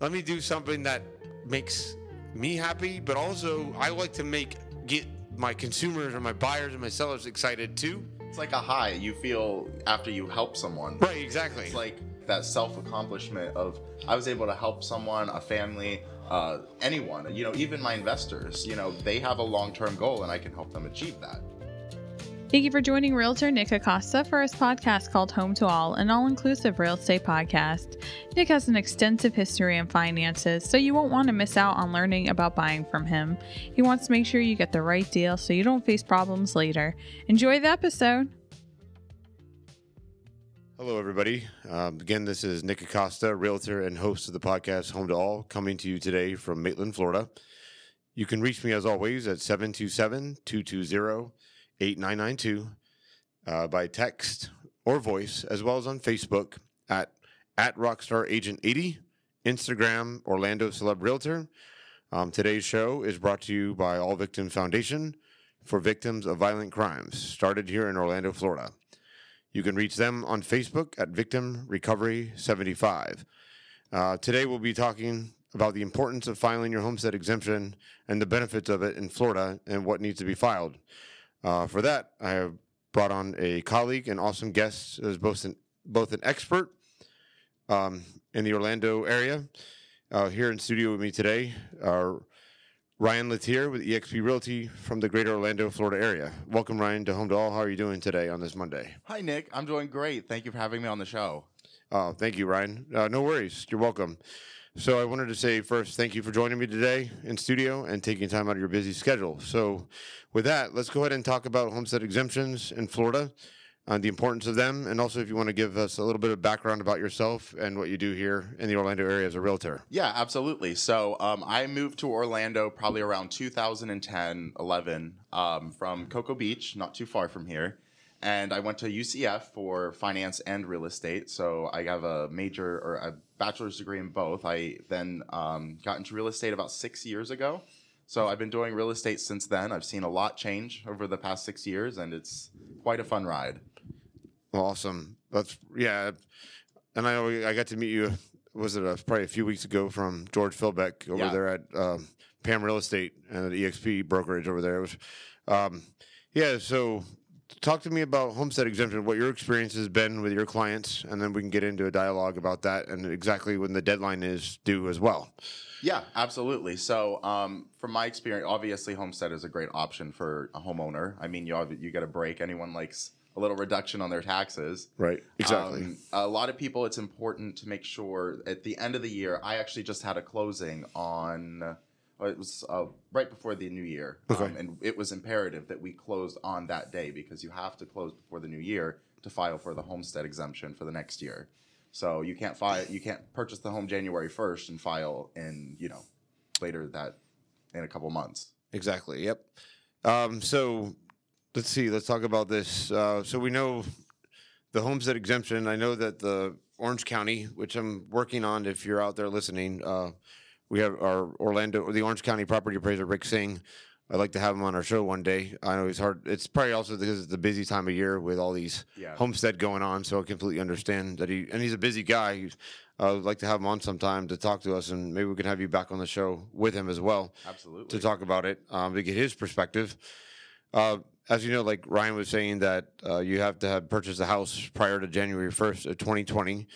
let me do something that makes me happy, but also I like to make get my consumers or my buyers and my sellers excited too. It's like a high you feel after you help someone. Right, exactly. It's like that self accomplishment of I was able to help someone, a family, uh, anyone. You know, even my investors. You know, they have a long term goal, and I can help them achieve that. Thank you for joining Realtor Nick Acosta for his podcast called Home to All, an all inclusive real estate podcast. Nick has an extensive history in finances, so you won't want to miss out on learning about buying from him. He wants to make sure you get the right deal so you don't face problems later. Enjoy the episode. Hello, everybody. Um, again, this is Nick Acosta, realtor and host of the podcast Home to All, coming to you today from Maitland, Florida. You can reach me as always at 727 220 8992 uh, by text or voice, as well as on Facebook at, at Rockstar Agent 80, Instagram Orlando Celeb Realtor. Um, today's show is brought to you by All Victims Foundation for victims of violent crimes, started here in Orlando, Florida. You can reach them on Facebook at Victim Recovery 75. Uh, today, we'll be talking about the importance of filing your homestead exemption and the benefits of it in Florida and what needs to be filed. Uh, for that, I have brought on a colleague and awesome guest as both an, both an expert um, in the Orlando area. Uh, here in studio with me today are Ryan Latier with eXp Realty from the greater Orlando, Florida area. Welcome, Ryan, to Home to All. How are you doing today on this Monday? Hi, Nick. I'm doing great. Thank you for having me on the show. Oh, thank you, Ryan. Uh, no worries. You're welcome. So I wanted to say first, thank you for joining me today in studio and taking time out of your busy schedule. So with that, let's go ahead and talk about homestead exemptions in Florida, uh, the importance of them, and also if you want to give us a little bit of background about yourself and what you do here in the Orlando area as a realtor. Yeah, absolutely. So um, I moved to Orlando probably around 2010, 11 um, from Cocoa Beach, not too far from here. And I went to UCF for finance and real estate. So I have a major or a bachelor's degree in both. I then um, got into real estate about six years ago. So I've been doing real estate since then. I've seen a lot change over the past six years, and it's quite a fun ride. Awesome. That's yeah. And I I got to meet you. Was it a, probably a few weeks ago from George Philbeck over Yeah. there at um, Pam Real Estate and the EXP brokerage over there. It was, um, yeah. So talk to me about homestead exemption. What your experience has been with your clients, and then we can get into a dialogue about that and exactly when the deadline is due as well. Yeah, absolutely. So, um, from my experience, obviously, homestead is a great option for a homeowner. I mean, you you get a break. Anyone likes a little reduction on their taxes. Right. Exactly. Um, a lot of people, it's important to make sure at the end of the year. I actually just had a closing on. It was uh, right before the new year, Okay. um, and it was imperative that we closed on that day because you have to close before the new year to file for the homestead exemption for the next year. So you can't file, you can't purchase the home January first and file in you know later that in a couple months. Exactly. Yep. Um, so let's see. Let's talk about this. Uh, so we know the homestead exemption. I know that the Orange County, which I'm working on, if you're out there listening, uh, we have our Orlando, the Orange County property appraiser Rick Singh. I'd like to have him on our show one day. I know it's hard. It's probably also because it's a busy time of year with all these Yeah. homestead going on. So I completely understand that he and he's a busy guy. I would like to have him on sometime to talk to us, and maybe we can have you back on the show with him as well Absolutely. to talk about it um, to get his perspective. Uh, as you know, like Ryan was saying, that uh, you have to have purchased a house prior to January first of 2020,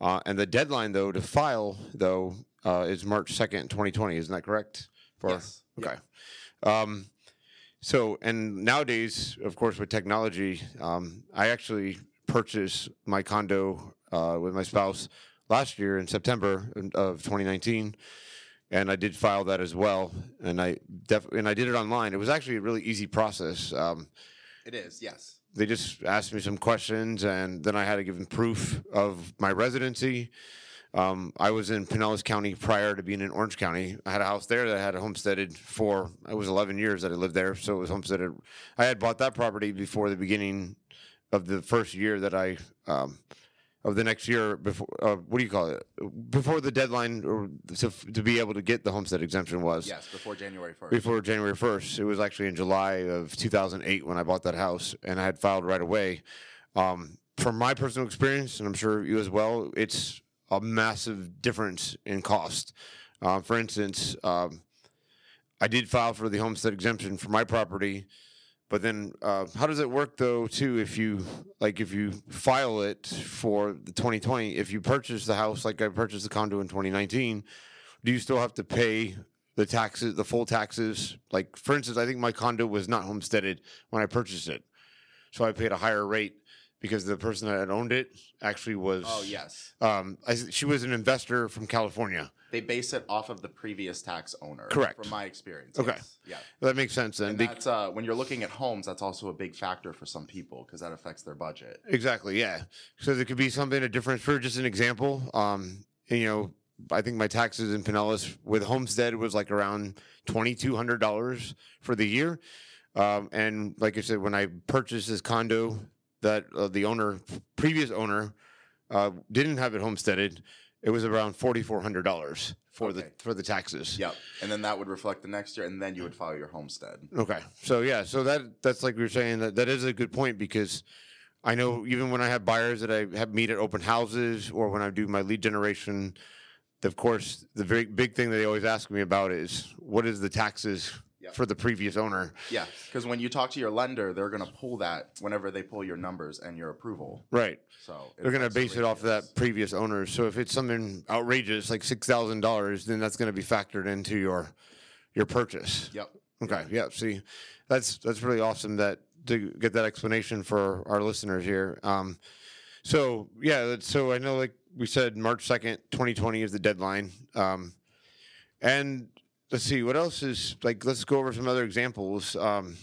uh, and the deadline though to file though uh, is March 2nd, 2020. Isn't that correct? For Yes. okay. Um, so and nowadays, of course, with technology, um, I actually purchased my condo uh, with my spouse last year in September of 2019 and I did file that as well. And I def- and I did it online. It was actually a really easy process. Um, It is. Yes. they just asked me some questions, and then I had to give them proof of my residency. Um, I was in Pinellas County prior to being in Orange County. I had a house there that I had homesteaded for. It was 11 years that I lived there, so it was homesteaded. I had bought that property before the beginning of the first year that I um, of the next year before. Uh, what do you call it? Before the deadline or to, to be able to get the homestead exemption was Yes. Before January first. before January 1st. It was actually in July of 2008 when I bought that house, and I had filed right away. Um, from my personal experience, and I'm sure you as well, it's a massive difference in cost. Uh, for instance, um, I did file for the homestead exemption for my property, but then uh, how does it work though? Too, if you like, if you file it for the 2020, if you purchase the house like I purchased the condo in 2019, do you still have to pay the taxes, the full taxes? Like, for instance, I think my condo was not homesteaded when I purchased it, so I paid a higher rate because the person that had owned it actually was. Oh yes, Um, I, she was an investor from California. they base it off of the previous tax owner. Correct. From my experience. Okay. yes. Yeah. That makes sense then. And Be- that's uh, when you're looking at homes. That's also a big factor for some people because that affects their budget. Exactly. Yeah. So there could be something a difference for just an example. Um, and, you know, I think my taxes in Pinellas with homestead was like around twenty two hundred dollars for the year. Um, and like I said, when I purchased this condo, that uh, the owner, previous owner, uh, didn't have it homesteaded, it was around forty four hundred dollars for the for the taxes. Yep. And then that would reflect the next year, and then you would file your homestead. Okay. So yeah, so that that's like we were saying that that is a good point because I know even when I have buyers that I have meet at open houses or when I do my lead generation, of course, the very big thing that they always ask me about is what is the taxes Yep. for the previous owner? Yeah, because when you talk to your lender, they're going to pull that whenever they pull your numbers and your approval. Right. So They're going to base it off of that previous owner. So if it's something outrageous like six thousand dollars, then that's going to be factored into your your purchase. Yep. Okay. Yeah. See, that's that's really awesome that to get that explanation for our listeners here. Um, so yeah, so I know, like we said, March second, twenty twenty is the deadline. Um, and let's see what else is like. Let's go over some other examples. Um,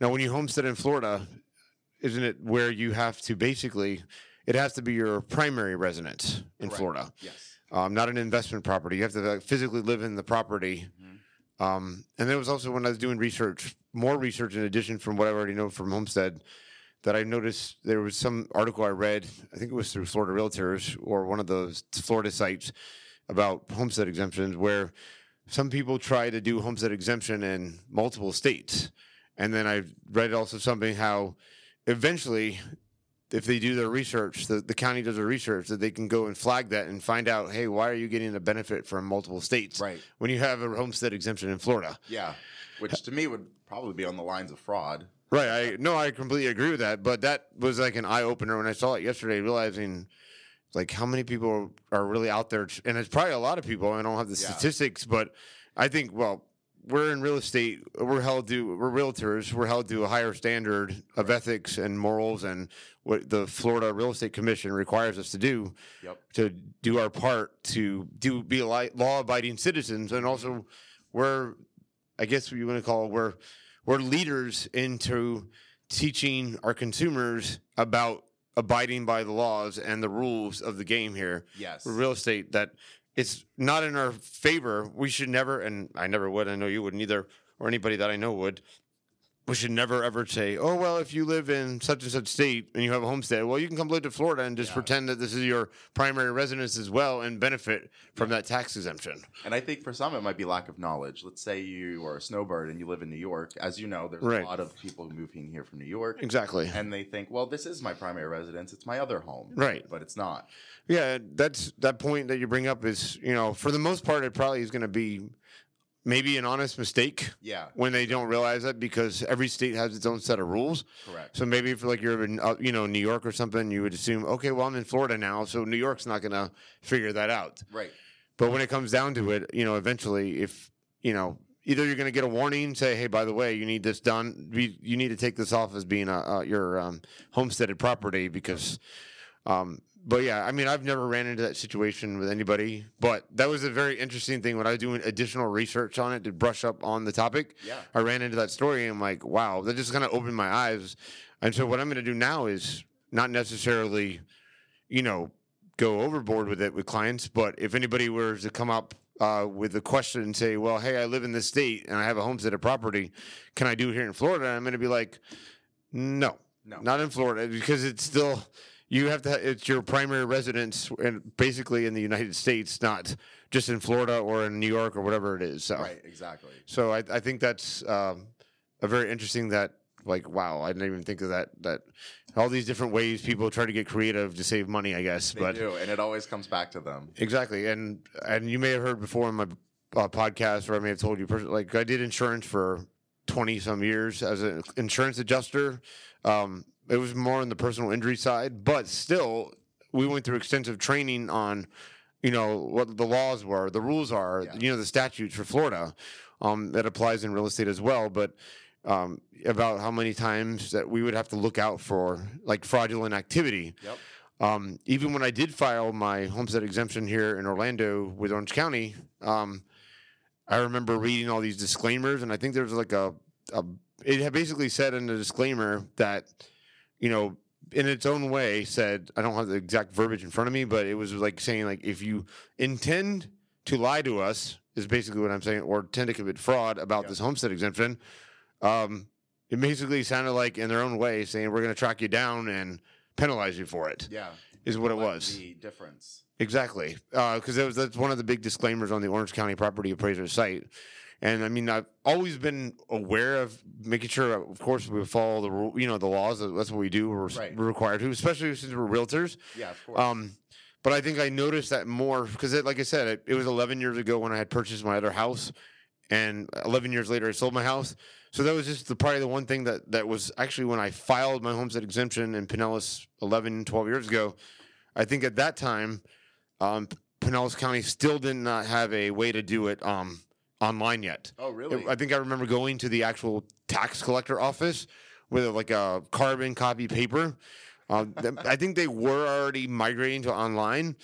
now, when you homestead in Florida, isn't it where you have to basically? It has to be your primary residence in Correct. Florida Yes. um, not an investment property. You have to like, physically live in the property. Mhm. Um, and there was also when I was doing research, more research in addition from what I already know from Homestead, that I noticed there was some article I read. I think it was through Florida Realtors or one of those Florida sites about homestead exemptions, where some people try to do homestead exemption in multiple states. And then I read also something how eventually if they do their research, the, the county does their research, that they can go and flag that and find out, hey, why are you getting a benefit from multiple states Right. when you have a homestead exemption in Florida? Yeah. Which to me would probably be on the lines of fraud. Right. I no, I completely agree with that. But that was like an eye opener when I saw it yesterday, realizing like how many people are really out there, and it's probably a lot of people. I don't have the Yeah. statistics, but I think well, we're in real estate. We're held to we're realtors. We're held to a higher standard of ethics and morals, and what the Florida Real Estate Commission requires us to do Yep. to do our part to do be law abiding citizens, and also we're I guess what you want to call it, we're we're leaders into teaching our consumers about abiding by the laws and the rules of the game here Yes. real estate that it's not in our favor. We should never, and I never would, I know you wouldn't either, or anybody that I know would. We should never ever say, oh, well, if you live in such and such state and you have a homestead, well, you can come live to Florida and just Yeah. pretend that this is your primary residence as well and benefit from that tax exemption. And I think for some it might be lack of knowledge. Let's say you are a snowbird and you live in New York. As you know, there's Right. a lot of people moving here from New York. Exactly. And they think, well, this is my primary residence. It's my other home. Right. But it's not. Yeah, that's that point that you bring up is, you know, for the most part, it probably is going to be maybe an honest mistake Yeah. when they don't realize that because every state has its own set of rules. Correct. So maybe if like you're in, uh, you know, New York or something, you would assume, okay, well, I'm in Florida now, so New York's not going to figure that out. Right. But when it comes down to it, you know, eventually, if you know, either you're going to get a warning, say, hey, by the way, you need this done. You need to take this off as being a, uh, your um, homesteaded property because. Um, but yeah, I mean, I've never ran into that situation with anybody. But that was a very interesting thing when I was doing additional research on it to brush up on the topic. Yeah. I ran into that story and I'm like, wow, that just kind of opened my eyes. And so what I'm going to do now is not necessarily, you know, go overboard with it with clients, but if anybody were to come up uh, with a question and say, well, hey, I live in this state and I have a homesteaded property, can I do it here in Florida? I'm going to be like, no, No. not in Florida because it's still. You have to. It's your primary residence, and basically in the United States, not just in Florida or in New York or whatever it is. So, Right. Exactly. so I, I think that's um, a very interesting that like, wow, I didn't even think of that. That all these different ways people try to get creative to save money, I guess. They but do, and it always comes back to them. Exactly, and and you may have heard before in my uh, podcast, or I may have told you, like I did insurance for twenty some years as an insurance adjuster. Um, it was more on the personal injury side, but still, we went through extensive training on, you know, what the laws were, the rules are, Yeah. you know, the statutes for Florida. Um, that applies in real estate as well, but um, about how many times that we would have to look out for like fraudulent activity. Yep. Um, even when I did file my homestead exemption here in Orlando with Orange County, um, I remember reading all these disclaimers, and I think there was like a, a it had basically said in the disclaimer that, you know, in its own way said I don't have the exact verbiage in front of me, but it was like saying like if you intend to lie to us is basically what I'm saying, or intend to commit fraud about Yeah. this homestead exemption. Um, it basically sounded like in their own way saying we're going to track you down and penalize you for it Yeah. is what it was. The difference. Exactly, because that was that's one of the big disclaimers on the Orange County Property Appraiser site. And I mean, I've always been aware of making sure, of course, we follow the rule, you know, the laws. That's what we do. We're, Right. we're required to, especially since we're realtors. Yeah, of course. Um, but I think I noticed that more because, like I said, it, it was 11 years ago when I had purchased my other house, and 11 years later I sold my house. So that was just the probably the one thing that that was actually when I filed my homestead exemption in Pinellas 11, 12 years ago. I think at that time, um, Pinellas County still did not have a way to do it um, online yet. oh, really? I think I remember going to the actual tax collector office with like a carbon copy paper. Um, th- I think they were already migrating to online,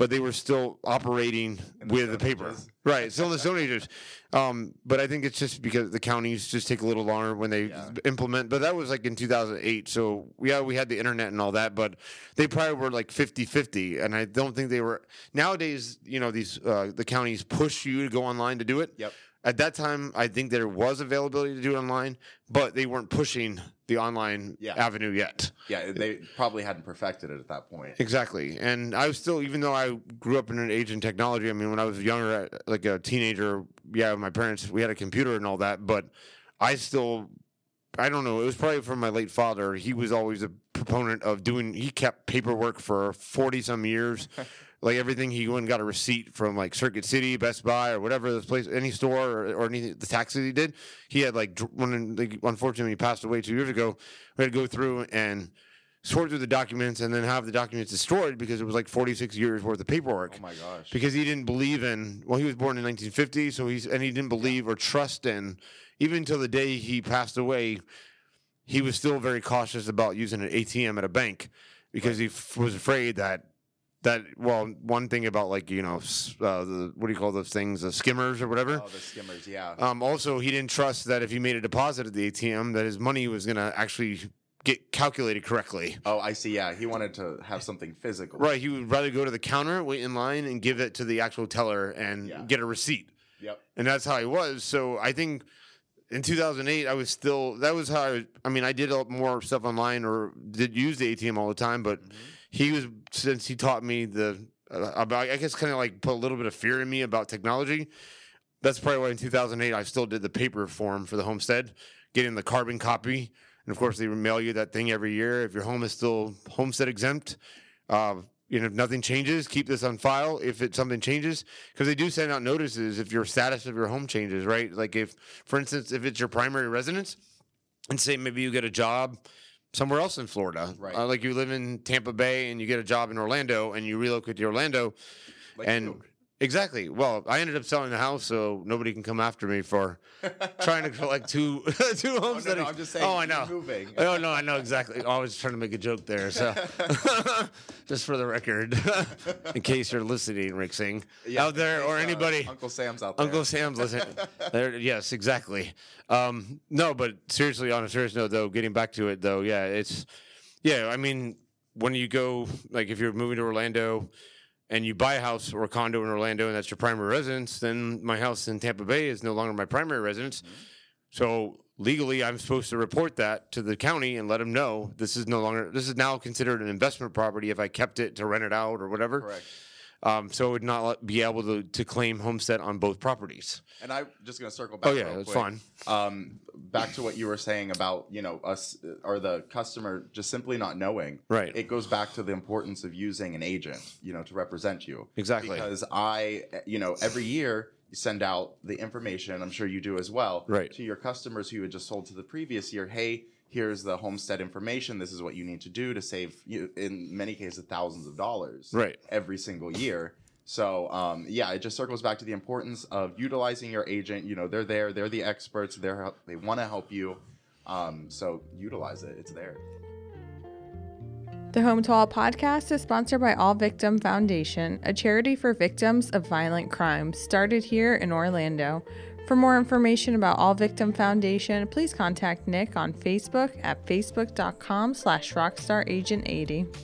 but they were still operating with the paper. Right, still in the Stone Ages. Um, but I think it's just because the counties just take a little longer when they Yeah. implement. But that was like in 2008. So, yeah, we had the internet and all that, but they probably were like 50 50. And I don't think they were. Nowadays, you know, these uh, the counties push you to go online to do it. Yep. At that time, I think there was availability to do it online, but they weren't pushing the online Yeah. avenue yet. Yeah, they probably hadn't perfected it at that point. Exactly. And I was still, even though I grew up in an age in technology, I mean, when I was younger, like a teenager, yeah, my parents, we had a computer and all that, but I still, I don't know, it was probably from my late father. He was always a proponent of doing, he kept paperwork for 40 some years. like everything, he went and got a receipt from like Circuit City, Best Buy, or whatever this place, any store or, or any the taxes he did. He had like, when like, unfortunately he passed away two years ago, we had to go through and sort through the documents and then have the documents destroyed because it was like 46 years worth of paperwork Oh my gosh. because he didn't believe in well he was born in 1950 so he's and he didn't believe or trust in even until the day he passed away he was still very cautious about using an ATM at a bank because he f- was afraid that that well one thing about like you know uh, the what do you call those things the skimmers or whatever Oh, the skimmers, yeah. um, also, he didn't trust that if he made a deposit at the ATM, that his money was going to actually get calculated correctly. oh, I see. Yeah, he wanted to have something physical. Right. He would rather go to the counter, wait in line, and give it to the actual teller and Yeah. get a receipt. Yep. And that's how he was. So I think in 2008, I was still, that was how I, I mean, I did more stuff online or did use the ATM all the time, but Mhm. He was, since he taught me the, uh, about, I guess kind of like put a little bit of fear in me about technology. That's probably why in 2008 I still did the paper form for the homestead, getting the carbon copy. And of course, they mail you that thing every year. If your home is still homestead exempt, uh, you know, if nothing changes, keep this on file. If it something changes, because they do send out notices if your status of your home changes, right? Like if, for instance, if it's your primary residence, and say maybe you get a job somewhere else in Florida, Right. Uh, like you live in Tampa Bay and you get a job in Orlando and you relocate to Orlando, Like and. Exactly. Well, I ended up selling the house so nobody can come after me for trying to collect two homes. no, that no, I'm just saying. Oh, I know. Moving. Oh no, I know exactly. I was trying to make a joke there, so just for the record, in case you're listening, Rick Singh Yeah, out there or uh, anybody. Uncle Sam's out there. Uncle Sam's listening. there, yes, exactly. Um, no, but seriously, on a serious note, though, getting back to it, though, yeah, it's yeah. I mean, when you go, like, if you're moving to Orlando and you buy a house or a condo in Orlando, and that's your primary residence, then my house in Tampa Bay is no longer my primary residence. Mm-hmm. So legally, I'm supposed to report that to the county and let them know this is no longer. This is now considered an investment property if I kept it to rent it out or whatever. Correct. Um, so it would not be able to, to claim homestead on both properties. And I'm just gonna circle back. Oh yeah, that's fine. Um, back to what you were saying about you know us or the customer just simply not knowing. Right. It goes back to the importance of using an agent, you know, to represent you. Exactly. Because I, you know, every year you send out the information. I'm sure you do as well. Right. To your customers who you had just sold to the previous year. Hey, here's the homestead information. This is what you need to do to save you, in many cases, thousands of dollars. Right. Every single year. So um, yeah, it just circles back to the importance of utilizing your agent. You know, they're there, they're the experts, they're they want to help you. Um, so utilize it; it's there. The Home to All podcast is sponsored by All Victim Foundation, a charity for victims of violent crime started here in Orlando. For more information about All Victim Foundation, please contact Nick on Facebook at facebook.com slash rockstaragent80.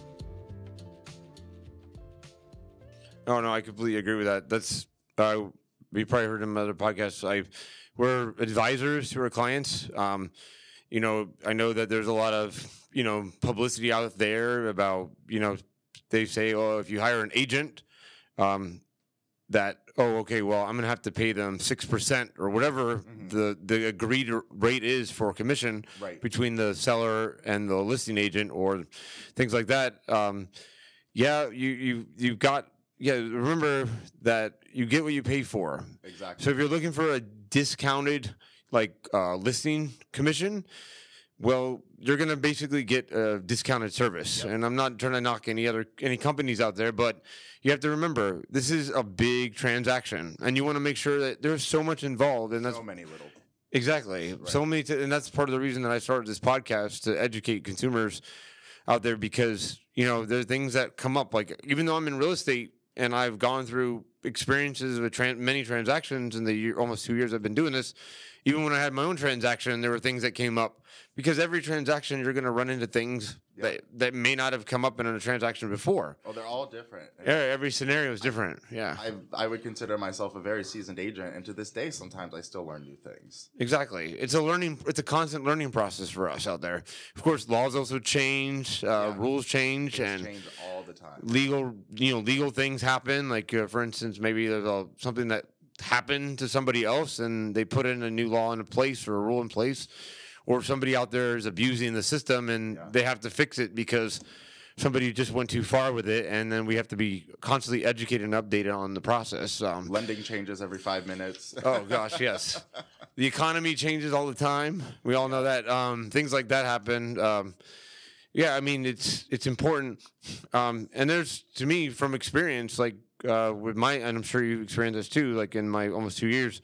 Oh no, I completely agree with that. That's uh, we probably heard in other podcasts. I we're advisors to our clients. Um, you know, I know that there's a lot of you know publicity out there about you know they say, oh, if you hire an agent, um, that oh okay, well I'm gonna have to pay them six percent or whatever Mhm. the the agreed rate is for commission Right. between the seller and the listing agent or things like that. Um, yeah, you you you've got yeah. Remember that you get what you pay for. Exactly. So if you're looking for a discounted like uh, listing commission, well, you're gonna basically get a discounted service. Yep. And I'm not trying to knock any other any companies out there, but you have to remember this is a big transaction, and you want to make sure that there's so much involved, and that's so many little. Exactly. So many, t- and that's part of the reason that I started this podcast to educate consumers out there because you know there are things that come up. Like even though I'm in real estate and I've gone through experiences with many transactions in the year, almost two years I've been doing this. Even when I had my own transaction, there were things that came up because every transaction you're going to run into things Yeah. that that may not have come up in a transaction before. Oh, they're all different. Every scenario is different. Yeah. I I would consider myself a very seasoned agent, and to this day, sometimes I still learn new things. Exactly. It's a learning. It's a constant learning process for us out there. Of course, laws also change, uh, Yeah. rules change, Things and change all the time. legal, you know, legal things happen. Like uh, for instance, maybe there's a, something that happened to somebody else, and they put in a new law in place or a rule in place, or if somebody out there is abusing the system, and Yeah. they have to fix it because somebody just went too far with it, and then we have to be constantly educated and updated on the process. Um, Lending changes every five minutes. Oh gosh, yes. The economy changes all the time. We all know that. Um, things like that happen. Um, yeah, I mean it's it's important. Um, and there's to me from experience, like uh, with my, and I'm sure you've experienced this too. Like in my almost two years,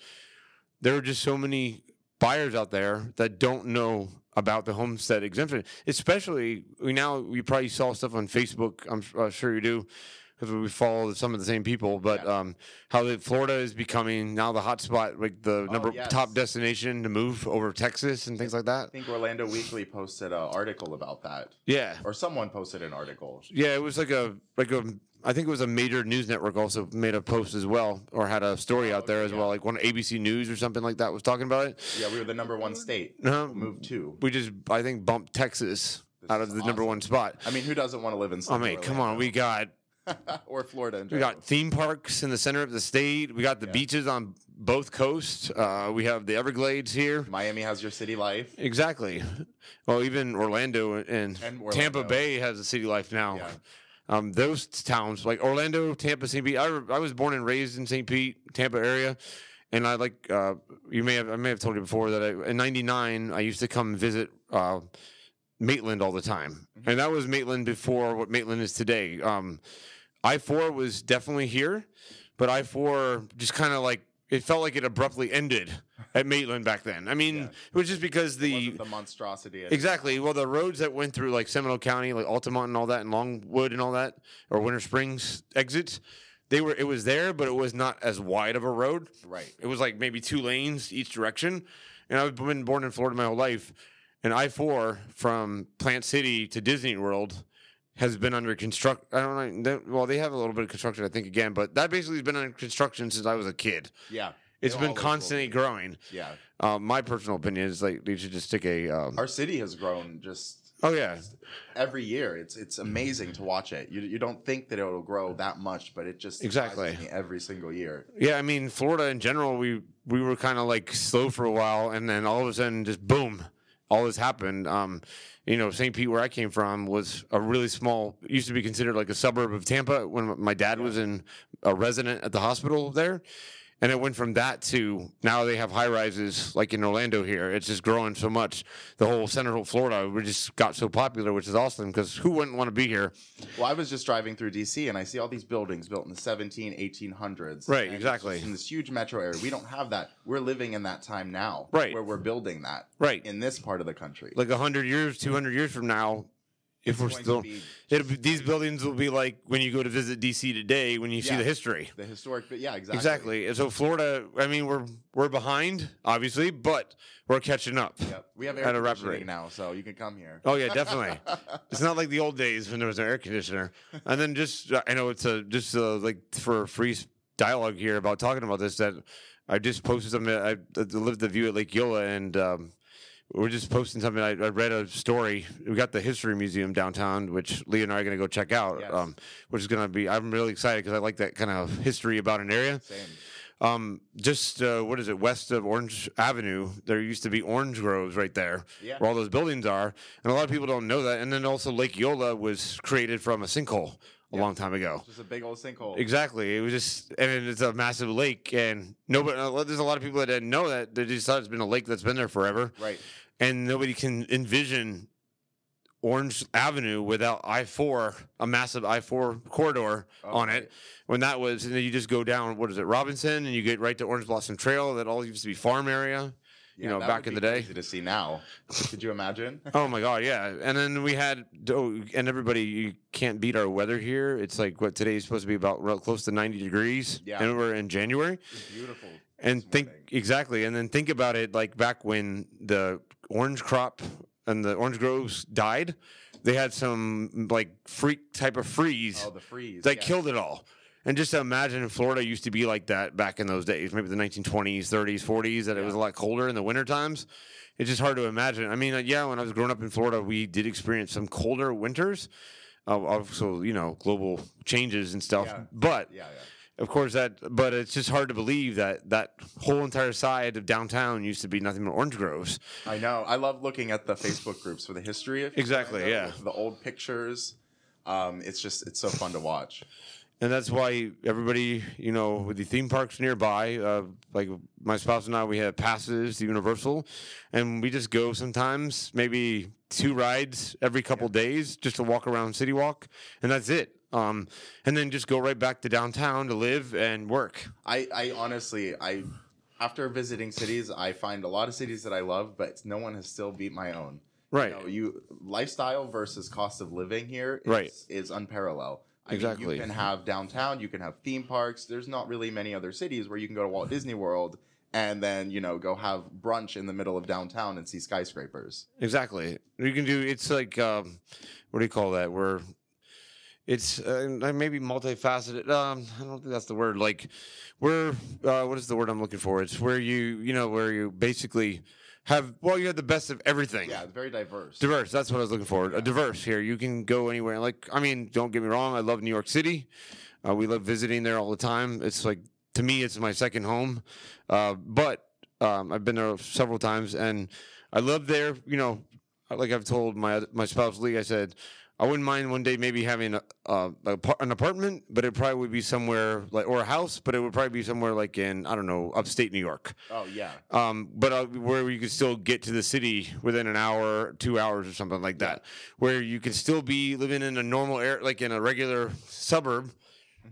there are just so many buyers out there that don't know about the homestead exemption. Especially we now you probably saw stuff on Facebook. I'm uh, sure you do because we follow some of the same people. But Yeah. um, how that Florida is becoming now the hot spot, like the Oh, number yes. top destination to move over Texas and things like that. I think Orlando Weekly posted an article about that, Yeah, or someone posted an article. yeah. It was like a like a. I think it was a major news network also made a post as well, or had a story Oh, out there okay, as yeah. well, like one ABC News or something like that was talking about it. Yeah, we were the number one state. No, Moved two. we just I think bumped Texas This out of the number one spot. I mean, who doesn't want to live in? Oh Southern man, come on, we got? or Florida we got theme parks in the center of the state. We got the Yeah. beaches on both coasts. Uh, we have the Everglades here. Miami has your city life. Exactly. Well, even Orlando and, And Tampa Bay has a city life now. Yeah. Um, those towns like Orlando, Tampa, St. Pete. I, I was born and raised in St. Pete, Tampa area, and I like uh, you may have I may have told you before that I, in '99 I used to come visit uh, Maitland all the time, Mhm. and that was Maitland before what Maitland is today. Um, I four was definitely here, but I four just kind of like it felt like it abruptly ended at Maitland back then. I mean, Yeah. it was just because the the monstrosity. Exactly. Well, the roads that went through like Seminole County, like Altamont and all that, and Longwood and all that, or Winter Springs exits, they were. It was there, but it was not as wide of a road. Right. It was like maybe two lanes each direction. And I've been born in Florida my whole life, and I four from Plant City to Disney World has been under construct. I don't know. they- Well, they have a little bit of construction, I think, again, but that basically has been under construction since I was a kid. Yeah. It's been will constantly growing. Yeah. Um, my personal opinion is like they should just stick a. Um, Our city has grown just Oh yeah, every year. It's it's amazing to watch it. You you don't think that it'll grow that much, but it just Exactly. every single year. yeah. I mean, Florida in general, we we were kind of like slow for a while, and then all of a sudden, just boom, all this happened. Um, you know, St. Pete, where I came from, was a really small. Used to be considered like a suburb of Tampa when my dad was in a resident at the hospital there. And it went from that to now they have high rises like in Orlando here. It's just growing so much. The whole Central Florida, we just got so popular, which is awesome because who wouldn't want to be here? Well, I was just driving through DC and I see all these buildings built in the 17, 1800s. Right, exactly. In this huge metro area, we don't have that. We're living in that time now, Right. Where we're building that, Right. in this part of the country. Like 100 years, 200 years from now, if we're still. be It'll be, these buildings will be like when you go to visit DC today when you see the history. the historic, but yeah, exactly. Exactly. And so Florida, I mean, we're we're behind, obviously, but we're catching up. Yep. We have At air a rapid conditioning now, so you can come here. Oh yeah, definitely. it's not like the old days when there was an air conditioner. And then just I know it's a just uh like for free dialogue here about talking about this that I just posted something. I, lived the view at Lake Eola and. Um, we're just posting something. I, I read a story. We got the History Museum downtown, which Lee and I are going to go check out. Yes. Um, which is going to be. I'm really excited because I like that kind of history about an area. Same. Um, just uh, what is it? West of Orange Avenue, there used to be orange groves right there, Yeah. where all those buildings are, and a lot of people don't know that. And then also Lake Eola was created from a sinkhole a long time ago. Just a big old sinkhole. Exactly. It was just, and it's a massive lake, and nobody. There's a lot of people that didn't know that. They just thought it's been a lake that's been there forever, Right. And nobody can envision Orange Avenue without I four, a massive I four corridor Oh, on it. When that was, and then you just go down, what is it, Robinson, and you get right to Orange Blossom Trail. That all used to be farm area. You know, back in the day. to see now. Could you imagine? Oh my god, yeah. And then we had, oh, and everybody, you can't beat our weather here. It's like what today is supposed to be about real close to ninety degrees, Yeah. and we're in January. It's beautiful. And think morning. exactly, and then think about it like back when the orange crop and the orange groves died, they had some like freak type of freeze Oh, the freeze. that yeah. killed it all. And just imagine Florida used to be like that back in those days, maybe the 1920s, 30s, 40s, that it was a lot colder in the winter times. It's just hard to imagine. I mean, uh, yeah, when I was growing up in Florida, we did experience some colder winters. Uh, also, you know, global changes and stuff. Yeah. But Yeah, yeah. Of course, that. But it's just hard to believe that that whole entire side of downtown used to be nothing but orange groves. I know. I love looking at the Facebook groups for the history of Exactly, yeah. with The old pictures. Um, it's just it's so fun to watch. And that's why everybody, you know, with the theme parks nearby, uh, like my spouse and I, we have passes to Universal, and we just go sometimes, maybe two rides every couple days, just to walk around City Walk, and that's it. Um, and then just go right back to downtown to live and work. I, I honestly I after visiting cities, I find a lot of cities that I love, but no one has still beat my own. Right. You, know, you lifestyle versus cost of living here is, Right. is unparalleled. I mean, Exactly. you can have downtown, you can have theme parks. There's not really many other cities where you can go to Walt Disney World and then, you know, go have brunch in the middle of downtown and see skyscrapers. Exactly. You can do. It's like um, what do you call that? Where it's uh, maybe multifaceted. Um, I don't think that's the word. Like, where uh, what is the word I'm looking for? It's where you you know where you basically have well you have the best of everything. Yeah, it's very diverse. Diverse. That's what I was looking for. Yeah. A diverse here. You can go anywhere. Like, I mean, don't get me wrong. I love New York City. Uh, we love visiting there all the time. It's like to me, it's my second home. Uh, but um, I've been there several times, and I love there. You know, like I've told my my spouse Lee, I said. I wouldn't mind one day maybe having a, a, an apartment, but it probably would be somewhere like or a house, but it would probably be somewhere like in I don't know upstate New York. Oh yeah. Um, but uh, where you could still get to the city within an hour, two hours, or something like that, where you could still be living in a normal air, like in a regular suburb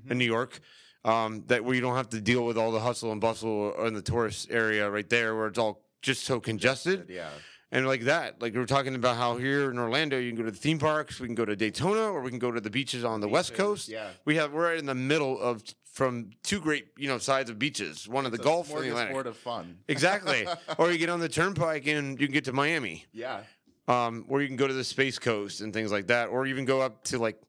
in New York, um, that where you don't have to deal with all the hustle and bustle in the tourist area right there, where it's all just so congested Yeah. And like that. Like we are talking about how here in Orlando, you can go to the theme parks, we can go to Daytona, or we can go to the beaches on the West Coast. yeah. we have we're right in the middle of from two great you know sides of beaches, one of the It's Gulf and the Atlantic. smorgasbord of fun. Exactly. or you get on the turnpike and you can get to Miami, Yeah. um, or you can go to the Space Coast and things like that, or even go up to like,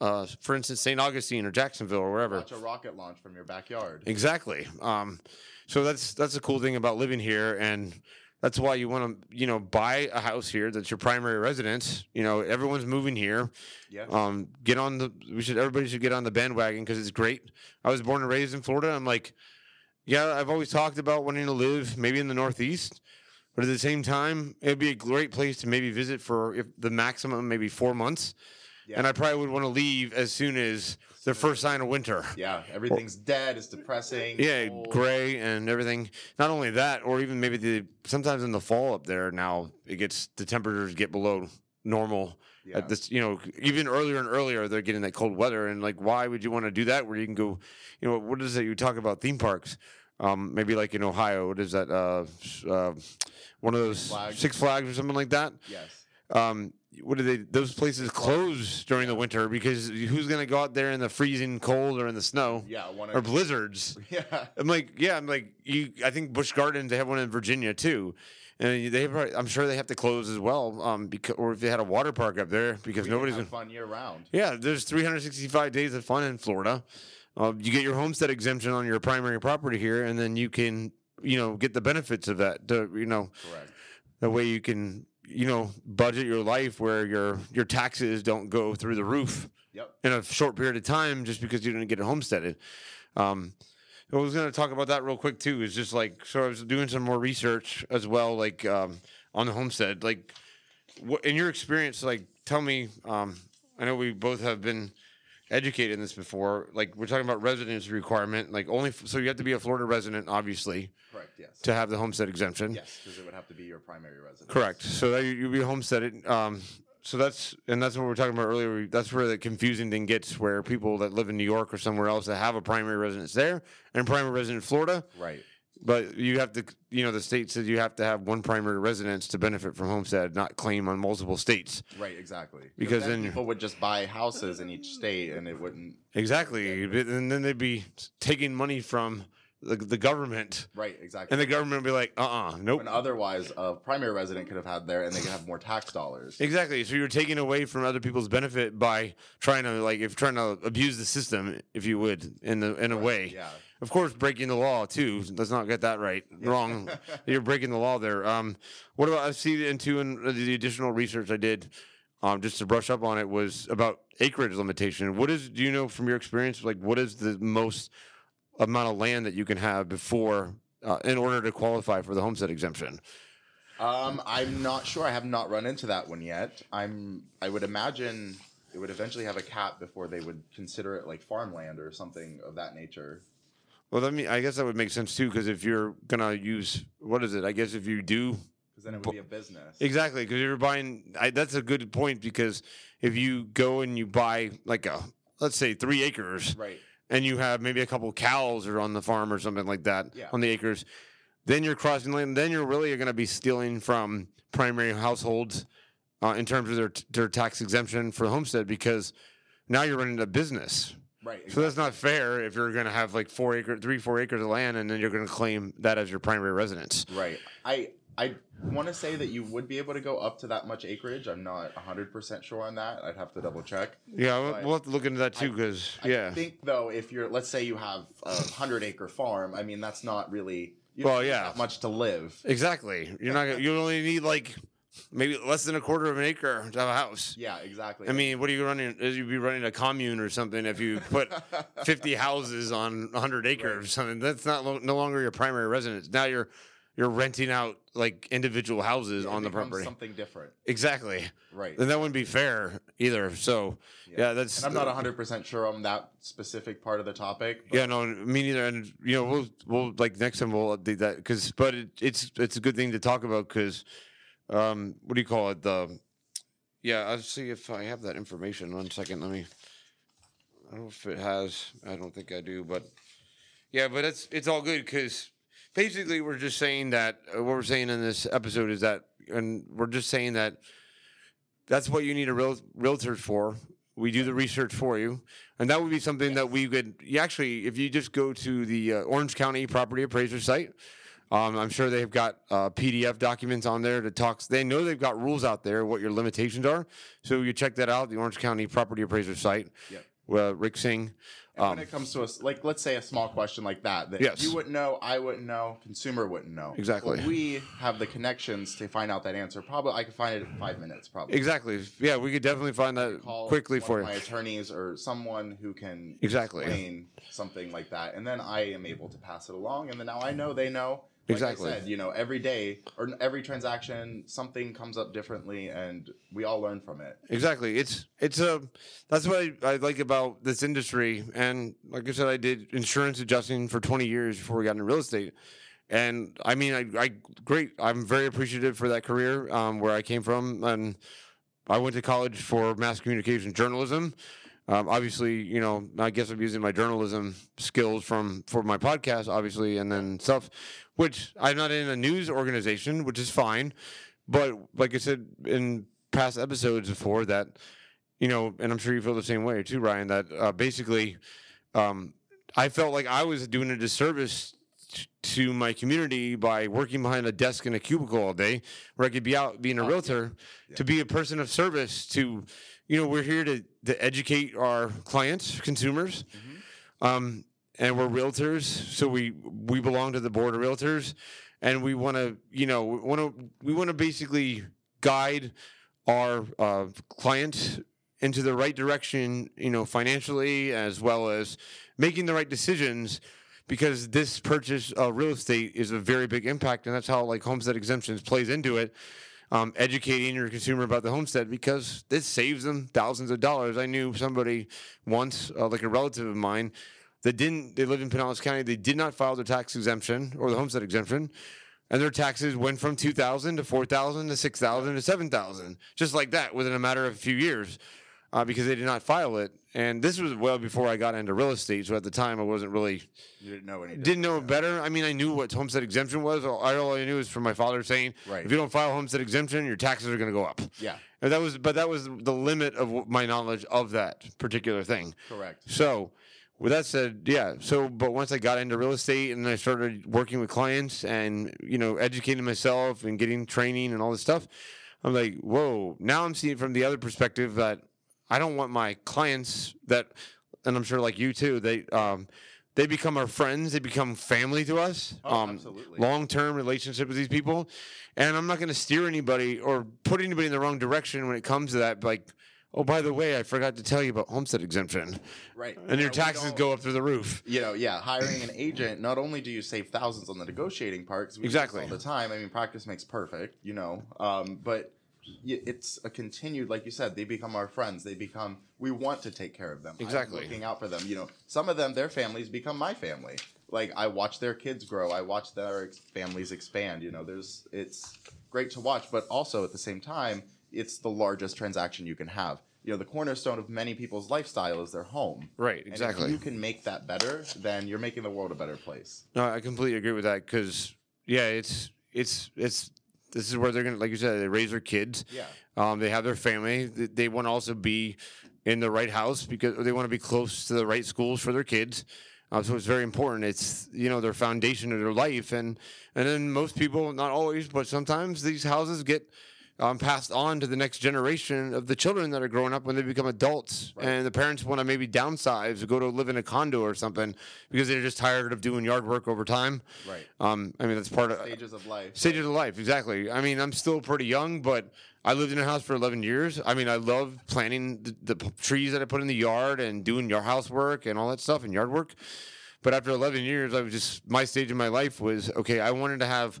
uh, for instance, St. Augustine or Jacksonville or wherever. Watch a rocket launch from your backyard. Exactly. Um, so that's that's a cool thing about living here, and That's why you want to, you know, buy a house here that's your primary residence. You know, everyone's moving here. Yeah. Um, get on the. We should. Everybody should get on the bandwagon because it's great. I was born and raised in Florida. I'm like, yeah, I've always talked about wanting to live maybe in the Northeast, but at the same time, it'd be a great place to maybe visit for if the maximum maybe four months. Yeah. And I probably would want to leave as soon as the first sign of winter. yeah. Everything's dead. It's depressing. Yeah, cold. gray and everything. Not only that, or even maybe the sometimes in the fall up there now it gets the temperatures get below normal. Yeah. At this, you know, even earlier and earlier they're getting that cold weather, and like, why would you want to do that? Where you can go, you know, what is it? You talk about theme parks, um, maybe like in Ohio. What is that? Uh, uh, one of those Flags. Six Flags or something like that. Yes. Um, what do they? Those places close during the winter because who's going to go out there in the freezing cold or in the snow Yeah. One or blizzards? yeah. I'm like, yeah, I'm like, you. I think Busch Gardens they have one in Virginia too, and they probably, I'm sure they have to close as well. Um, because or if they had a water park up there because We nobody's fun year round. Yeah, there's 365 days of fun in Florida. Uh, you get your homestead exemption on your primary property here, and then you can, you know, get the benefits of that. To, you know, Correct. the way you can, you know, budget your life where your your taxes don't go through the roof Yep. in a short period of time just because you didn't get it homesteaded. Um, I was going to talk about that real quick too. Is just like so I was doing some more research as well, like um, on the homestead. Like, what in your experience? Like, tell me. Um, I know we both have been educated in this before. Like, we're talking about residency requirement. Like, only f- so you have to be a Florida resident, obviously, Correct. Yes. to have the homestead exemption. Yes, because it would have to be your primary residence. Correct. So that you, you be homesteaded. Um, so that's and that's what we were talking about earlier. That's where the confusing thing gets, where people that live in New York or somewhere else that have a primary residence there and primary residence in Florida, Right. But you have to, you know, the state says you have to have one primary residence to benefit from homestead, not claim on multiple states. Right. Exactly. Because then- people would just buy houses in each state, and it wouldn't. Exactly, and then they'd be taking money from the, the government, Right. Exactly. and the government would be like, uh, uh nope. And otherwise a primary resident could have had there, and they could have more tax dollars. Exactly. So you're taking away from other people's benefit by trying to like if trying to abuse the system, if you would, in the in a way. Yeah. Of course, breaking the law too. Let's not get that right. Wrong. You're breaking the law there. Um, what about I see into in the additional research I did, um, just to brush up on it was about acreage limitation. What is do you know from your experience like what is the most amount of land that you can have before uh, in order to qualify for the homestead exemption? Um, I'm not sure. I have not run into that one yet. I'm. I would imagine it would eventually have a cap before they would consider it like farmland or something of that nature. Well, I mean, I guess that would make sense too, because if you're gonna use what is it? I guess if you do Because then it would be a business. exactly, because you're buying. I, that's a good point because if you go and you buy like a let's say three acres, Right. and you have maybe a couple cows or on the farm or something like that Yeah. on the acres, then you're crossing land. Then you're really going to be stealing from primary households uh, in terms of their their tax exemption for homestead because now you're running a business. Right. So that's not fair if you're going to have like four acre, three, four acres of land, and then you're going to claim that as your primary residence. Right. I I want to say that you would be able to go up to that much acreage. I'm not 100% sure on that. I'd have to double check. Yeah, we'll, But we'll have to look into that too, because yeah. I think though, if you're, let's say you have a hundred acre farm, I mean that's not really Well, yeah. that much to live. exactly. You're not. You only need like maybe less than a quarter of an acre to have a house. Yeah, exactly. I mean, what are you running? Uh, you'd be running a commune or something if you put 50 houses on 100 acres or something. That's not lo- no longer your primary residence. Now you're you're renting out like individual houses on the property. Something different. Exactly. Right. And that wouldn't be fair either. So yeah, that's. And I'm not 100% sure on that specific part of the topic. but- Yeah, no, me neither. And you know, we'll we'll like next time we'll update that because, but it, it's it's a good thing to talk about because, um, what do you call it? The yeah, I'll see if I have that information. One second, let me. I don't know if it has. I don't think I do, but yeah, but it's it's all good because basically we're just saying that uh, what we're saying in this episode is that, and we're just saying that that's what you need a real realtor for. We do the research for you, and that would be something that we could. You actually, if you just go to the uh, Orange County Property Appraiser site, um, I'm sure they've got uh, PDF documents on there to talk. They know they've got rules out there what your limitations are. So you check that out, the Orange County Property Appraiser site. Yep. Uh, Rick Singh. Um, when it comes to us, like let's say a small question like that, that Yes. you wouldn't know, I wouldn't know, consumer wouldn't know. Exactly. But we have the connections to find out that answer. Probably, I could find it in five minutes. Probably. Exactly. Yeah, we could definitely find that Call quickly one for of you. my attorneys or someone who can Exactly. explain something like that, and then I am able to pass it along, and then now I know they know. Like Exactly. I said, you know, every day or every transaction, something comes up differently, and we all learn from it. Exactly. It's it's a that's what I, I like about this industry. And like I said, I did insurance adjusting for 20 years before we got into real estate. And I mean, I, I great. I'm very appreciative for that career um, where I came from, and I went to college for mass communication journalism. Um, obviously, you know, I guess I'm using my journalism skills from for my podcast, obviously, and then stuff, which I'm not in a news organization, which is fine. But like I said in past episodes before, that you know, and I'm sure you feel the same way too, Ryan. That uh, basically, um, I felt like I was doing a disservice t- to my community by working behind a desk in a cubicle all day, where I could be out being a Oh, realtor, yeah. to be a person of service. To, you know, we're here to to educate our clients, consumers, um, and we're realtors, so we we belong to the board of realtors, and we want to, you know, want to we want to basically guide our uh, clients into the right direction, you know, financially as well as making the right decisions. Because this purchase of real estate is a very big impact, and that's how like homestead exemptions plays into it. Um, educating your consumer about the homestead because this saves them thousands of dollars. I knew somebody once, uh, like a relative of mine, that didn't. They lived in Pinellas County. They did not file their tax exemption or the homestead exemption, and their taxes went from two thousand to four thousand to six thousand to seven thousand, just like that, within a matter of a few years, uh, because they did not file it. And this was well before I got into real estate, so at the time I wasn't really You didn't know any. didn't know better. I mean, I knew what homestead exemption was. All all I knew was from my father saying, Right. if you don't file homestead exemption, your taxes are going to go up. Yeah, And that was, but that was the limit of my knowledge of that particular thing. correct. So, with that said, yeah. So, but once I got into real estate and I started working with clients and you know educating myself and getting training and all this stuff, I'm like, whoa. Now I'm seeing it from the other perspective that I don't want my clients that, and I'm sure like you too, they um, they become our friends. They become family to us. Oh, um, absolutely. Long term relationship with these people, and I'm not going to steer anybody or put anybody in the wrong direction when it comes to that. Like. Oh, by the way, I forgot to tell you about homestead exemption Right. and your Yeah, we taxes go up through the roof. you know, yeah, hiring an agent, not only do you save thousands on the negotiating part, 'cause we do this Exactly. all the time. I mean, practice makes perfect, you know, um, but it's a continued, like you said, they become our friends. They become, we want to take care of them. I'm Exactly. looking out for them. You know, some of them, their families become my family. Like I watch their kids grow. I watch their ex- families expand. You know, there's, it's great to watch, but also at the same time, it's the largest transaction you can have. You know, the cornerstone of many people's lifestyle is their home. Right, And exactly. if you can make that better, then you're making the world a better place. No, I completely agree with that because yeah, it's it's it's this is where they're gonna like you said they raise their kids. Yeah. Um, they have their family. They, they want to also be in the right house because they want to be close to the right schools for their kids. Uh, so it's very important. It's you know their foundation of their life, and and then most people, not always, but sometimes these houses get um, passed on to the next generation of the children that are growing up when they become adults, and the parents want to maybe downsize or go to live in a condo or something because they're just tired of doing yard work over time. Right. Um, I mean that's part of Stages of life. Stages of life, exactly. I mean, I'm still pretty young, but I lived in a house for 11 years. I mean, I love planting the, the p- trees that I put in the yard and doing your housework and all that stuff and yard work. But after 11 years, I was just, my stage in my life was okay, I wanted to have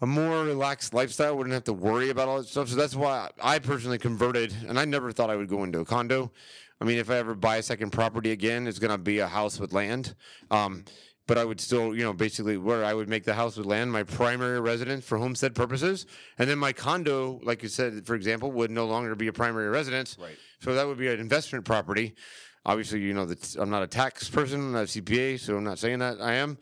a more relaxed lifestyle, wouldn't have to worry about all that stuff. So that's why I personally converted, and I never thought I would go into a condo. I mean, if I ever buy a second property again, it's going to be a house with land. Um, but I would still, you know, basically where I would make the house with land my primary residence for homestead purposes, and then my condo, like you said, for example, would no longer be a primary residence. Right. So that would be an investment property. Obviously, you know that I'm not a tax person, I'm not a CPA, so I'm not saying that I am.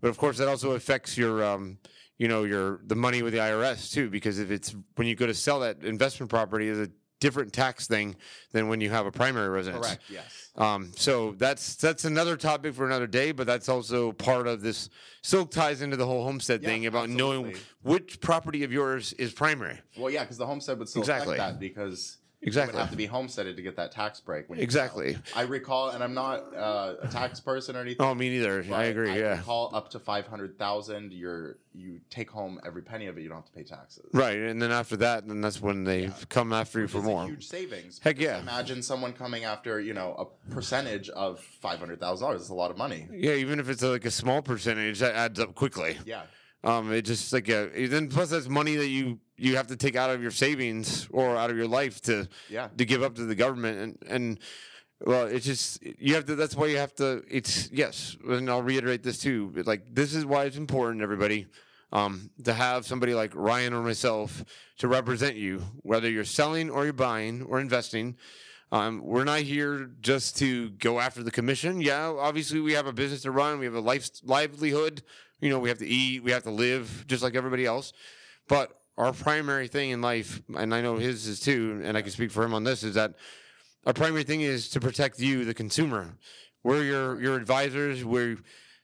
But of course, that also affects your, um, you know, your the money with the IRS too, because if it's when you go to sell that investment property, is a different tax thing than when you have a primary residence. Correct. Yes. Um, so that's that's another topic for another day, but that's also part of this. Still ties into the whole homestead Yeah, thing about knowing which property of yours is primary. Well, yeah, because the homestead would still Exactly. affect that because Exactly. would have to be homesteaded to get that tax break. When you Exactly. file. I recall, and I'm not uh, a tax person or anything. Oh, me neither. I agree. I yeah. recall up to five hundred thousand. You're you take home every penny of it. You don't have to pay taxes. Right, and then after that, then that's when they come after you for is more. A huge savings. Heck yeah. Imagine someone coming after you know a percentage of five hundred thousand dollars. It's a lot of money. Yeah, even if it's like a small percentage, that adds up quickly. Yeah. Um, it just like a then plus that's money that you you have to take out of your savings or out of your life to Yeah. to give up to the government and and well it's just you have to that's why you have to it's yes and I'll reiterate this too like this is why it's important everybody um, to have somebody like Ryan or myself to represent you whether you're selling or you're buying or investing um, we're not here just to go after the commission. Yeah, obviously we have a business to run. We have a life livelihood. You know, we have to eat. We have to live just like everybody else. But our primary thing in life, and I know his is too, and I can speak for him on this, is that our primary thing is to protect you, the consumer. We're your your advisors. We're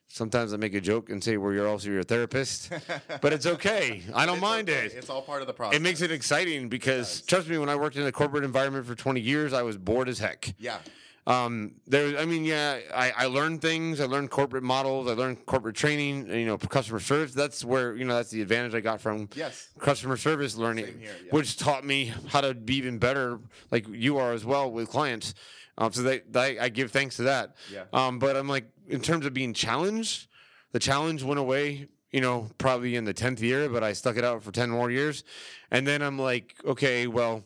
sometimes I make a joke and say we're also your therapist, but it's okay. I don't It's mind okay. it It's all part of the process. it makes it exciting because trust me, when I worked in a corporate environment for 20 years, I was bored as heck. Yeah. Um, there, I mean, yeah, I, I learned things. I learned corporate models. I learned corporate training. You know, customer service. That's where you know that's the advantage I got from Yes. customer service learning, here, yeah. which taught me how to be even better, like you are as well with clients. Um, so they, they, I give thanks to that. Yeah. Um, but I'm like, in terms of being challenged, the challenge went away. You know, probably in the tenth year, but I stuck it out for ten more years, and then I'm like, okay, well,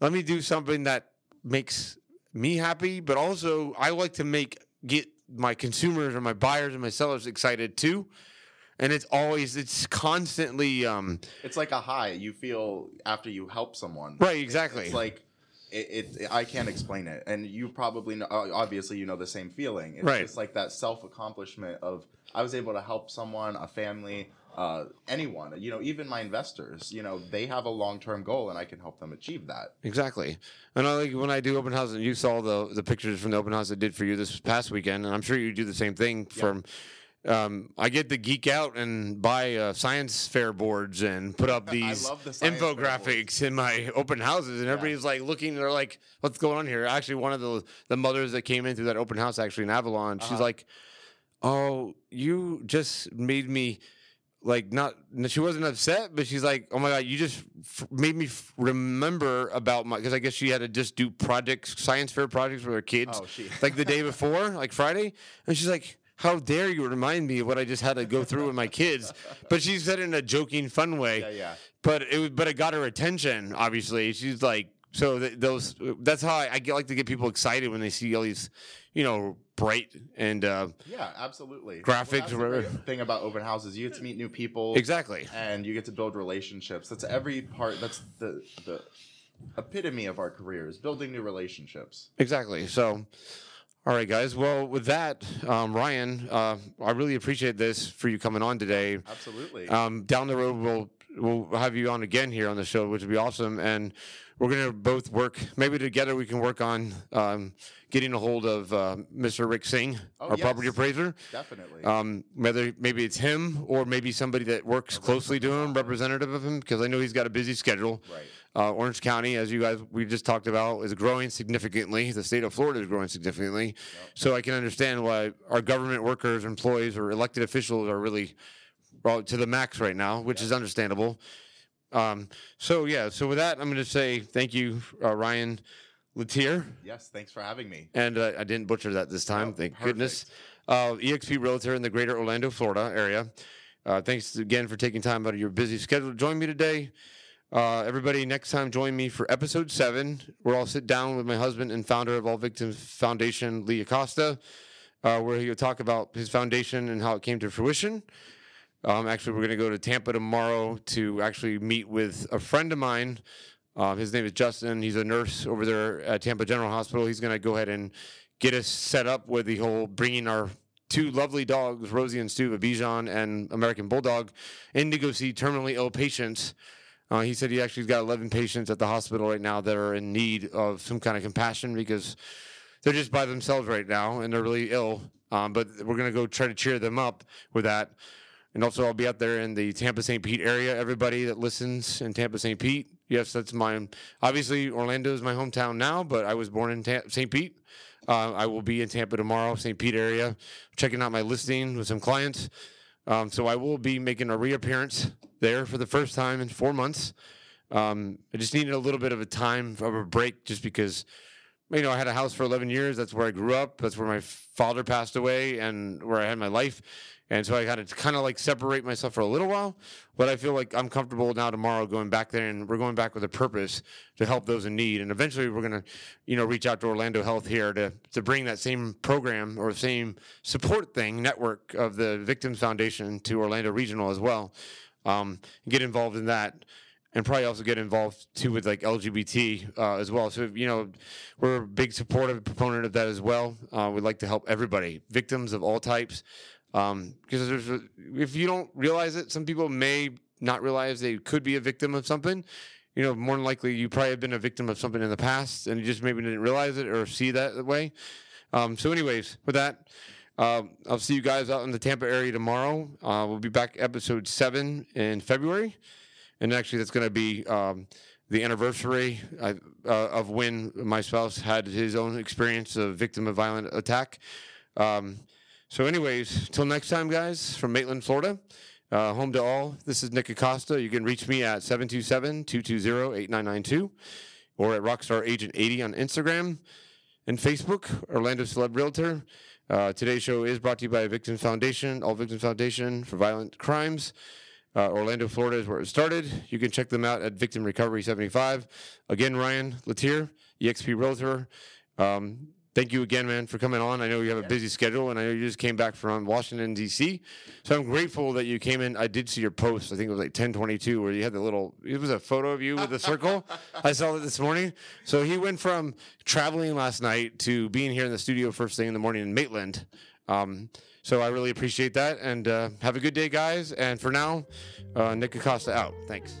let me do something that makes me happy, but also I like to make get my consumers or my buyers and my sellers excited too. And it's always it's constantly um It's like a high you feel after you help someone. right exactly. It's like it, it. I can't explain it, and you probably know. Obviously, you know the same feeling. It's Right. just like that self accomplishment of I was able to help someone, a family, uh, anyone. You know, even my investors. You know, they have a long term goal, and I can help them achieve that. Exactly. And I like when I do open house, and you saw the the pictures from the open house I did for you this past weekend, and I'm sure you do the same thing. From um, I get to geek out and buy uh, science fair boards and put up these the infographics in my open houses, and everybody's like looking. They're like, "What's going on here?" Actually, one of the the mothers that came in through that open house, actually in Avalon, she's Uh-huh. like, "Oh, you just made me." Like not she wasn't upset but she's like oh my god you just f- made me f- remember about my because i guess she had to just do projects science fair projects with her kids Oh, she- like the day before like friday and she's like how dare you remind me of what i just had to go through with my kids but she said it in a joking fun way Yeah, yeah. but it was, but it got her attention. Obviously, she's like, so th- those. That's how I, I get, like to get people excited when they see all these, you know, bright and uh, Yeah, absolutely. Graphics, that's the thing about open houses. You get to meet new people. exactly. and you get to build relationships. That's every part. That's the the epitome of our careers: building new relationships. Exactly. So, all right, guys. Well, with that, um, Ryan, uh, I really appreciate this for you coming on today. Absolutely. Um, down the road, we'll we'll have you on again here on the show, which would be awesome. And we're gonna both work. Maybe together we can work on um, getting a hold of uh, Mr. Rick Singh, Oh, our property appraiser. Definitely. Um, whether maybe it's him or maybe somebody that works closely to him, representative of him, because I know he's got a busy schedule. right. Uh, Orange County, as you guys we just talked about, is growing significantly. The state of Florida is growing significantly. So I can understand why our government workers, employees, or elected officials are really well, to the max right now, which is understandable. Um, so yeah, so with that, I'm going to say thank you, uh, Ryan Latier, Yes. Thanks for having me. and uh, I didn't butcher that this time. No, thank perfect. goodness. Uh, EXP Realtor in the Greater Orlando, Florida area. Uh, thanks again for taking time out of your busy schedule to join me today. Uh, everybody, next time, join me for episode seven, where I'll sit down with my husband and founder of All Victims Foundation, Lee Acosta, uh, where he'll talk about his foundation and how it came to fruition. Um, actually, we're going to go to Tampa tomorrow to actually meet with a friend of mine. Uh, his name is Justin. He's a nurse over there at Tampa General Hospital. He's going to go ahead and get us set up with the whole bringing our two lovely dogs, Rosie and Stu, a Bichon and American Bulldog, in to go see terminally ill patients. Uh, he said he actually's got 11 patients at the hospital right now that are in need of some kind of compassion because they're just by themselves right now and they're really ill. Um, but we're going to go try to cheer them up with that. And also, I'll be out there in the Tampa St. Pete area. Everybody that listens in Tampa St. Pete, Yes, that's my. Obviously, Orlando is my hometown now, but I was born in St. Pete. Uh, I will be in Tampa tomorrow, St. Pete area, checking out my listing with some clients. Um, so I will be making a reappearance there for the first time in four months. Um, I just needed a little bit of a time of a break, just because you know I had a house for 11 years. That's where I grew up. That's where my father passed away, and where I had my life. And so I had to kind of like separate myself for a little while, but I feel like I'm comfortable now tomorrow going back there and we're going back with a purpose to help those in need. And eventually we're going to, you know, reach out to Orlando Health here to, to bring that same program or same support thing network of the Victims Foundation to Orlando Regional as well. Um, get involved in that and probably also get involved too with like LGBT uh, as well. So you know, we're a big supportive proponent of that as well. Uh, we'd like to help everybody, victims of all types, um, because if you don't realize it, some people may not realize they could be a victim of something. You know, more than likely, you probably have been a victim of something in the past, and you just maybe didn't realize it or see that, that way. Um, so, anyways, with that. Uh, I'll see you guys out in the Tampa area tomorrow. Uh, we'll be back episode seven in February and actually that's going to be um, the anniversary uh, of when my spouse had his own experience of victim of violent attack. Um, so, anyways, till next time, guys, from Maitland, Florida. Uh, home to all. This is Nick Acosta. You can reach me at 727 220 8992 or at Rockstar Agent 80 on Instagram and Facebook, Orlando Celeb Realtor. Uh, today's show is brought to you by Victims Foundation, All Victims Foundation for Violent Crimes. Uh, Orlando, Florida is where it started. You can check them out at Victim Recovery 75. Again, Ryan Latier, EXP Realtor. Um, thank you again, man, for coming on. I know you have a busy schedule, and I know you just came back from Washington, D.C. So I'm grateful that you came in. I did see your post. I think it was like 1022, where you had the little, it was a photo of you with the circle. I saw it this morning. So he went from traveling last night to being here in the studio first thing in the morning in Maitland. Um, so I really appreciate that. And uh, have a good day, guys. And for now, uh, Nick Acosta out. Thanks.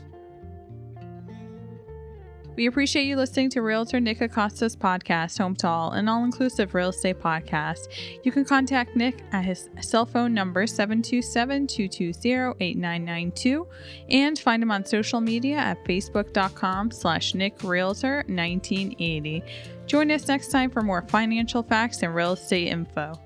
We appreciate you listening to Realtor Nick Acosta's podcast, Home to All, an all inclusive real estate podcast. You can contact Nick at his cell phone number 727 220 8992 and find him on social media at facebook.com slash Nick Realtor 1980. Join us next time for more financial facts and real estate info.